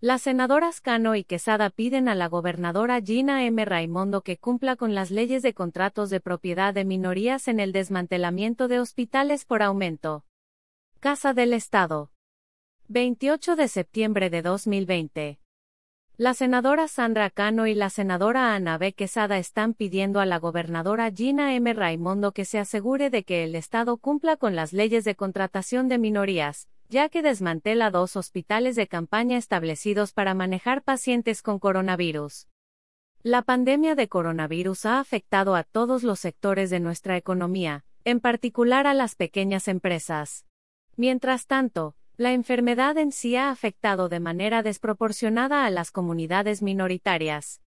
Las senadoras Cano y Quesada piden a la gobernadora Gina M. Raimondo que cumpla con las leyes de contratos de propiedad de minorías en el desmantelamiento de hospitales por aumento. Casa del Estado. 28 de septiembre de 2020. La senadora Sandra Cano y la senadora Ana B. Quesada están pidiendo a la gobernadora Gina M. Raimondo que se asegure de que el Estado cumpla con las leyes de contratación de minorías, ya que desmantela dos hospitales de campaña establecidos para manejar pacientes con coronavirus. La pandemia de coronavirus ha afectado a todos los sectores de nuestra economía, en particular a las pequeñas empresas. Mientras tanto, la enfermedad en sí ha afectado de manera desproporcionada a las comunidades minoritarias.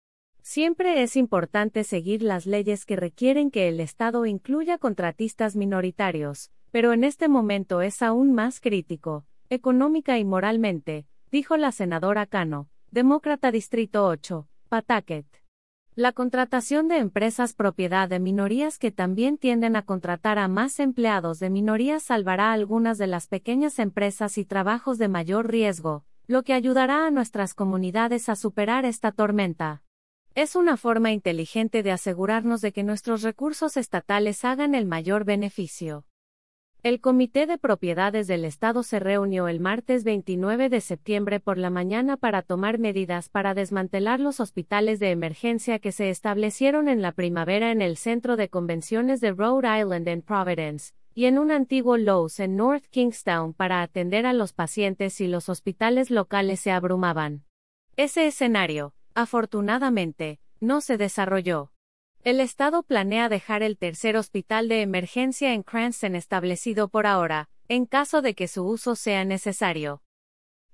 Siempre es importante seguir las leyes que requieren que el Estado incluya contratistas minoritarios, pero en este momento es aún más crítico, económica y moralmente, dijo la senadora Cano, demócrata Distrito 8, Pataket. La contratación de empresas propiedad de minorías que también tienden a contratar a más empleados de minorías salvará algunas de las pequeñas empresas y trabajos de mayor riesgo, lo que ayudará a nuestras comunidades a superar esta tormenta. Es una forma inteligente de asegurarnos de que nuestros recursos estatales hagan el mayor beneficio. El Comité de Propiedades del Estado se reunió el martes 29 de septiembre por la mañana para tomar medidas para desmantelar los hospitales de emergencia que se establecieron en la primavera en el Centro de Convenciones de Rhode Island en Providence, y en un antiguo Lowe's en North Kingstown para atender a los pacientes si los hospitales locales se abrumaban. Ese escenario, afortunadamente, no se desarrolló. El Estado planea dejar el tercer hospital de emergencia en Cranston establecido por ahora, en caso de que su uso sea necesario.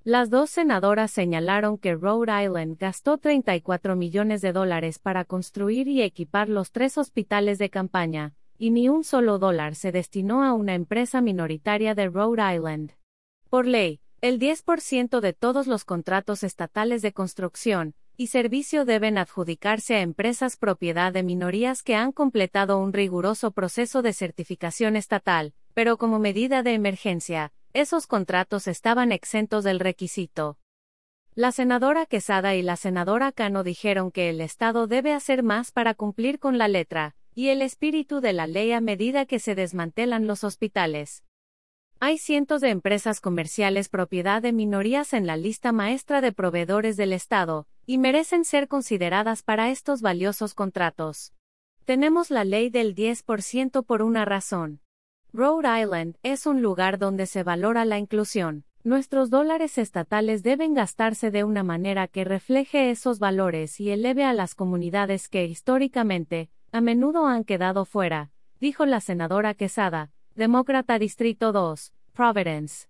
Las dos senadoras señalaron que Rhode Island gastó 34 millones de dólares para construir y equipar los tres hospitales de campaña, y ni un solo dólar se destinó a una empresa minoritaria de Rhode Island. Por ley, el 10% de todos los contratos estatales de construcción, y servicio deben adjudicarse a empresas propiedad de minorías que han completado un riguroso proceso de certificación estatal, pero como medida de emergencia, esos contratos estaban exentos del requisito. La senadora Quesada y la senadora Cano dijeron que el Estado debe hacer más para cumplir con la letra y el espíritu de la ley a medida que se desmantelan los hospitales. Hay cientos de empresas comerciales propiedad de minorías en la lista maestra de proveedores del Estado, y merecen ser consideradas para estos valiosos contratos. Tenemos la ley del 10% por una razón. Rhode Island es un lugar donde se valora la inclusión. Nuestros dólares estatales deben gastarse de una manera que refleje esos valores y eleve a las comunidades que históricamente, a menudo han quedado fuera, dijo la senadora Quesada, demócrata Distrito 2, Providence.